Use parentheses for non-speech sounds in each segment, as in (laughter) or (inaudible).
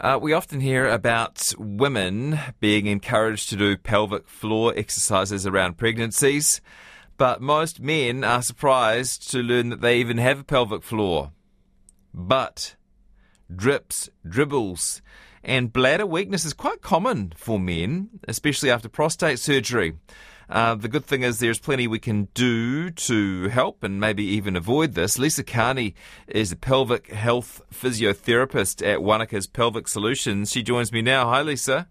Uh, we often hear about women being encouraged to do pelvic floor exercises around pregnancies, but most men are surprised to learn that they even have a pelvic floor. But drips, dribbles, and bladder weakness is quite common for men, especially after prostate surgery. Uh, the good thing is there's plenty we can do to help and maybe even avoid this. Lisa Carney is a pelvic health physiotherapist at Wanaka's Pelvic Solutions. She joins me now. Hi, Lisa.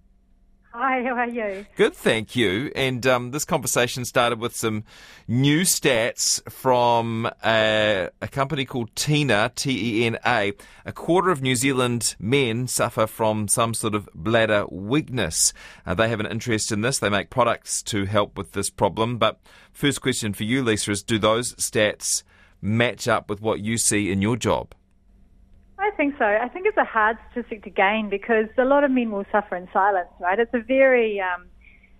Hi, how are you? Good, thank you. And um, this conversation started with some new stats from a, a company called TENA, T E N A. A quarter of New Zealand men suffer from some sort of bladder weakness. Uh, they have an interest in this. They make products to help with this problem. But first question for you, Lisa, is do those stats match up with what you see in your job? I think so. I think it's a hard statistic to gain because a lot of men will suffer in silence, right? It's a very, um,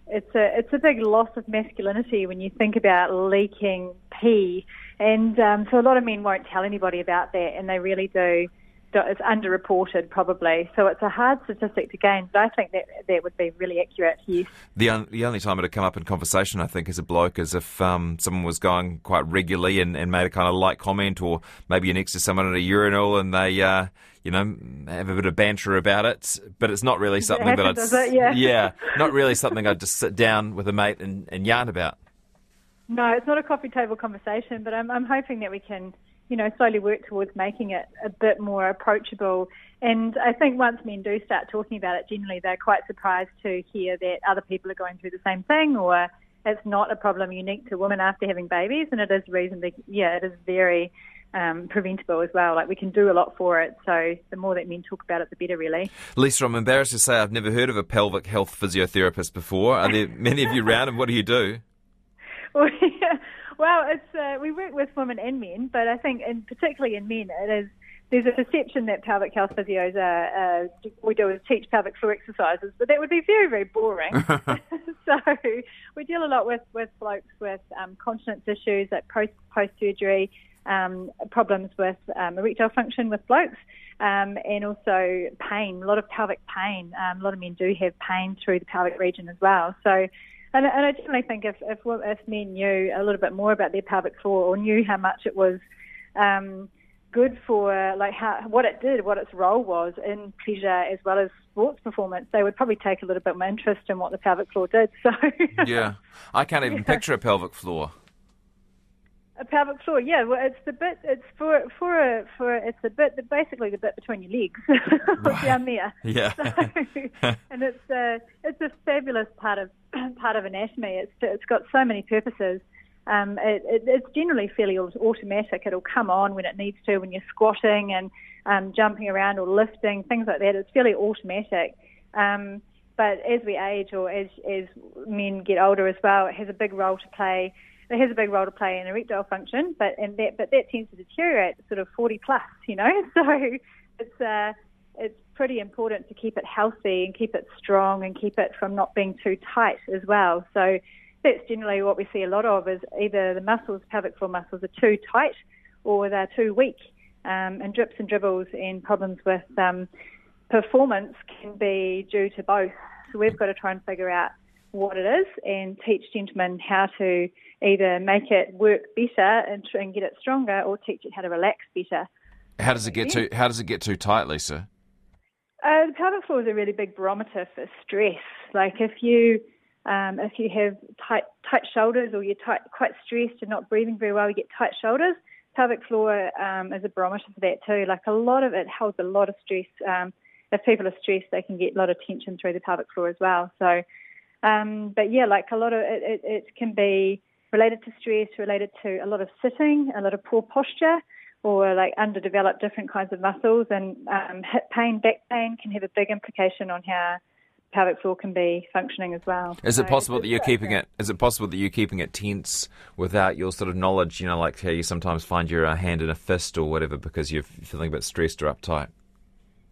it's a, it's a big loss of masculinity when you think about leaking pee, and um, so a lot of men won't tell anybody about that, and they really do it's underreported probably. So it's a hard statistic to gain, but I think that that would be really accurate. Yes. The un- the only time it'd come up in conversation, I think, as a bloke, is if um, someone was going quite regularly and, and, made a kind of light comment, or maybe you're next to someone at a urinal, and they. Uh, you know, have a bit of banter about it, but it's not really something that I'd, it? yeah. (laughs) yeah, not really something I'd just sit down with a mate and, and yarn about. No, it's not a coffee table conversation, but I'm, I'm hoping that we can you know, slowly work towards making it a bit more approachable. And I think once men do start talking about it, generally they're quite surprised to hear that other people are going through the same thing or it's not a problem unique to women after having babies. And it is reasonably, yeah, it is very um, preventable as well. Like we can do a lot for it. So the more that men talk about it, the better, really. Lisa, I'm embarrassed to say I've never heard of a pelvic health physiotherapist before. Are there many of you around and what do you do? (laughs) Well, yeah. Well, it's uh, we work with women and men, but I think, and particularly in men, it is there's a perception that pelvic health physios are, uh, we do is teach pelvic floor exercises, but that would be very, very boring. (laughs) (laughs) so we deal a lot with, with blokes with um, continence issues, like post post surgery um, problems with um, erectile function with blokes, um, and also pain. A lot of pelvic pain. Um, a lot of men do have pain through the pelvic region as well. So and, and I generally think if, if, if men knew a little bit more about their pelvic floor or knew how much it was um, good for, like how what it did, what its role was in pleasure as well as sports performance, they would probably take a little bit more interest in what the pelvic floor did. (laughs) So yeah, I can't even yeah. picture a pelvic floor. Pelvic floor, yeah. Well, it's the bit. It's for for a for it's the bit, basically the bit between your legs, (laughs) right. down there. (laughs) Yeah. So, (laughs) and it's a it's a fabulous part of (clears throat) part of anatomy. It's it's got so many purposes. Um, it, it, it's generally fairly automatic. It'll come on when it needs to, when you're squatting and um, jumping around or lifting, things like that. It's fairly automatic. Um, but as we age or as as men get older as well, it has a big role to play it has a big role to play in erectile function, but and that but that tends to deteriorate sort of 40 plus, you know. (laughs) So it's uh, it's pretty important to keep it healthy and keep it strong and keep it from not being too tight as well. So that's generally what we see a lot of is either the muscles, pelvic floor muscles, are too tight or they're too weak. Um, and drips and dribbles and problems with um, performance can be due to both. So we've got to try and figure out what it is and teach gentlemen how to either make it work better and, and get it stronger, or teach it how to relax better. How does it get too How does it get too tight, Lisa? Uh, the pelvic floor is a really big barometer for stress. Like if you um, if you have tight tight shoulders or you're tight, quite stressed and not breathing very well, you get tight shoulders. Pelvic floor um, is a barometer for that too. Like a lot of it holds a lot of stress. Um, if people are stressed, they can get a lot of tension through the pelvic floor as well. So, um, but yeah, like a lot of it, it, it can be related to stress, related to a lot of sitting, a lot of poor posture, or like underdeveloped different kinds of muscles. And um, hip pain, back pain can have a big implication on how pelvic floor can be functioning as well. Is it possible that you're keeping it? Is it possible that you're keeping it tense without your sort of knowledge? You know, like how you sometimes find your uh, hand in a fist or whatever because you're feeling a bit stressed or uptight.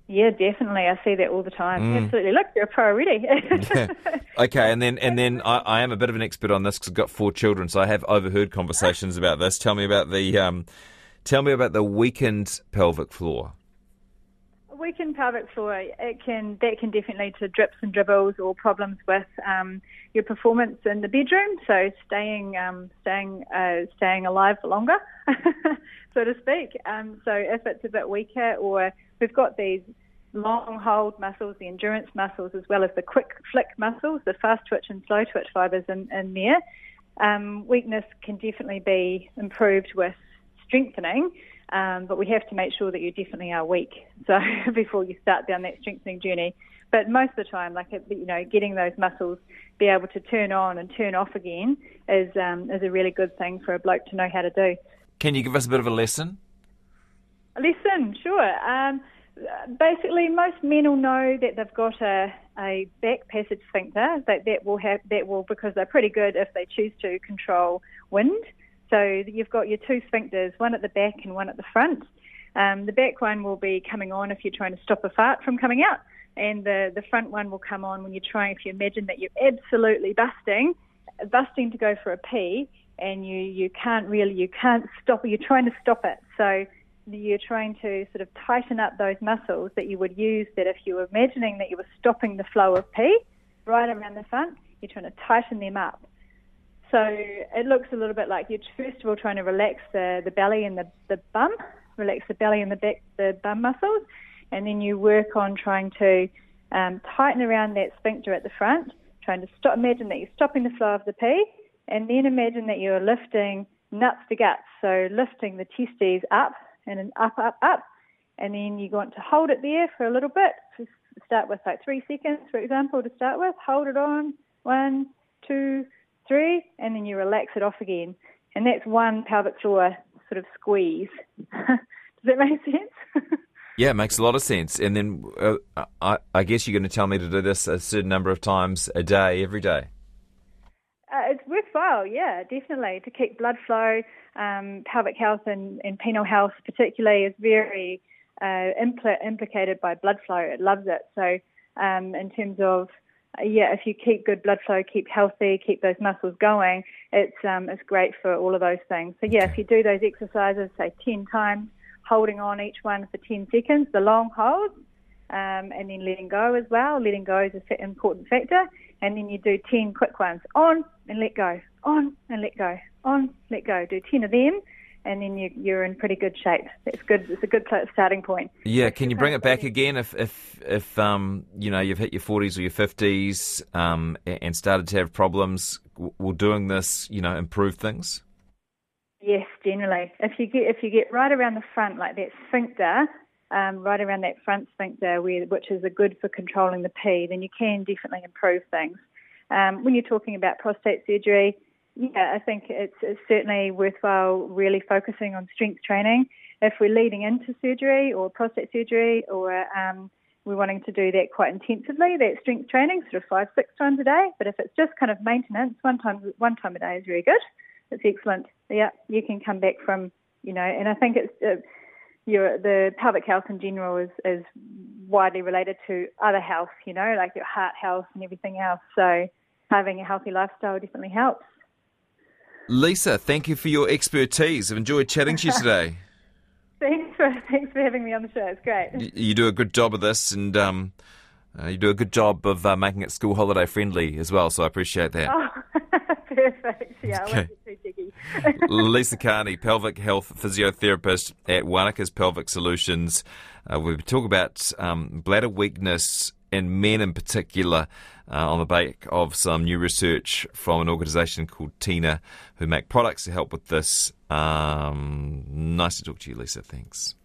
Yeah, definitely. I see that all the time. Mm. Absolutely. Look, you're a pro already. (laughs) yeah. Okay, and then and then I, I, am a bit of an expert on this because I've got four children, so I have overheard conversations about this. Tell me about the um, tell me about the weakened pelvic floor. Weakened pelvic floor, it can that can definitely lead to drips and dribbles or problems with um, your performance in the bedroom. So staying um, staying uh, staying alive for longer, (laughs) so to speak. Um, so if it's a bit weaker, or we've got these long hold muscles, the endurance muscles, as well as the quick flick muscles, the fast twitch and slow twitch fibers in, in there. Um, weakness can definitely be improved with strengthening. Um, but we have to make sure that you definitely are weak. So (laughs) before you start down that strengthening journey. But most of the time, like you know, getting those muscles be able to turn on and turn off again is um, is a really good thing for a bloke to know how to do. Can you give us a bit of a lesson? A lesson, sure. Um, basically, most men will know that they've got a, a back passage sphincter that that will have that will because they're pretty good if they choose to control wind. So you've got your two sphincters, one at the back and one at the front. Um, the back one will be coming on if you're trying to stop a fart from coming out, and the, the front one will come on when you're trying, if you imagine that you're absolutely busting, busting to go for a pee, and you, you can't really, you can't stop you're trying to stop it. So you're trying to sort of tighten up those muscles that you would use that if you were imagining that you were stopping the flow of pee right around the front, you're trying to tighten them up. So it looks a little bit like you're first of all trying to relax the, the belly and the, the bum, relax the belly and the back, the bum muscles, and then you work on trying to um, tighten around that sphincter at the front, trying to stop, imagine that you're stopping the flow of the pee, and then imagine that you're lifting nuts to guts, so lifting the testes up and then up, up, up, and then you want to hold it there for a little bit. Start with like three seconds, for example, to start with. Hold it on, one, two, three, and then you relax it off again. And that's one pelvic floor sort of squeeze. (laughs) Does that make sense? (laughs) yeah, it makes a lot of sense. And then uh, I, I, guess you're going to tell me to do this a certain number of times a day, every day. Uh, it's worthwhile, yeah, definitely, to keep blood flow. Um, pelvic health and, and, penile health, particularly, is very uh, impl- implicated by blood flow. It loves it. So, um, in terms of yeah, if you keep good blood flow, keep healthy, keep those muscles going, it's um, it's great for all of those things. So yeah, if you do those exercises, say ten times, holding on each one for ten seconds, the long holds, um, and then letting go as well. Letting go is an important factor, and then you do ten quick ones, on and let go, on and let go, on, let go. Do ten of them, and then you, you're in pretty good shape. It's good. It's a good starting point. Yeah, can you bring it back again if if if um you know you've hit your 40s or your 50s um and started to have problems? Will doing this you know improve things? Yes, generally. If you get if you get right around the front like that sphincter, um, right around that front sphincter, where, which is a good for controlling the pee, then you can definitely improve things. Um, when you're talking about prostate surgery, yeah, I think it's, it's, certainly worthwhile really focusing on strength training. If we're leading into surgery or prostate surgery, or um, we're wanting to do that quite intensively, that strength training, sort of five, six times a day. But if it's just kind of maintenance, one time one time a day is very good. It's excellent. Yeah, you can come back from you know, and I think it's uh, your the pelvic health in general is is widely related to other health. You know, like your heart health and everything else. So having a healthy lifestyle definitely helps. Lisa, thank you for your expertise. I've enjoyed chatting to you today. (laughs) thanks for thanks for having me on the show. It's great. You, you do a good job of this, and um, uh, you do a good job of uh, making it school holiday friendly as well. So I appreciate that. Oh, (laughs) perfect. Yeah, okay. (laughs) Lisa Carney, pelvic health physiotherapist at Wānaka's Pelvic Solutions. Uh, we talk about um, bladder weakness in men in particular, uh, on the back of some new research from an organisation called TENA, who make products to help with this. Um, nice to talk to you, Lisa. Thanks.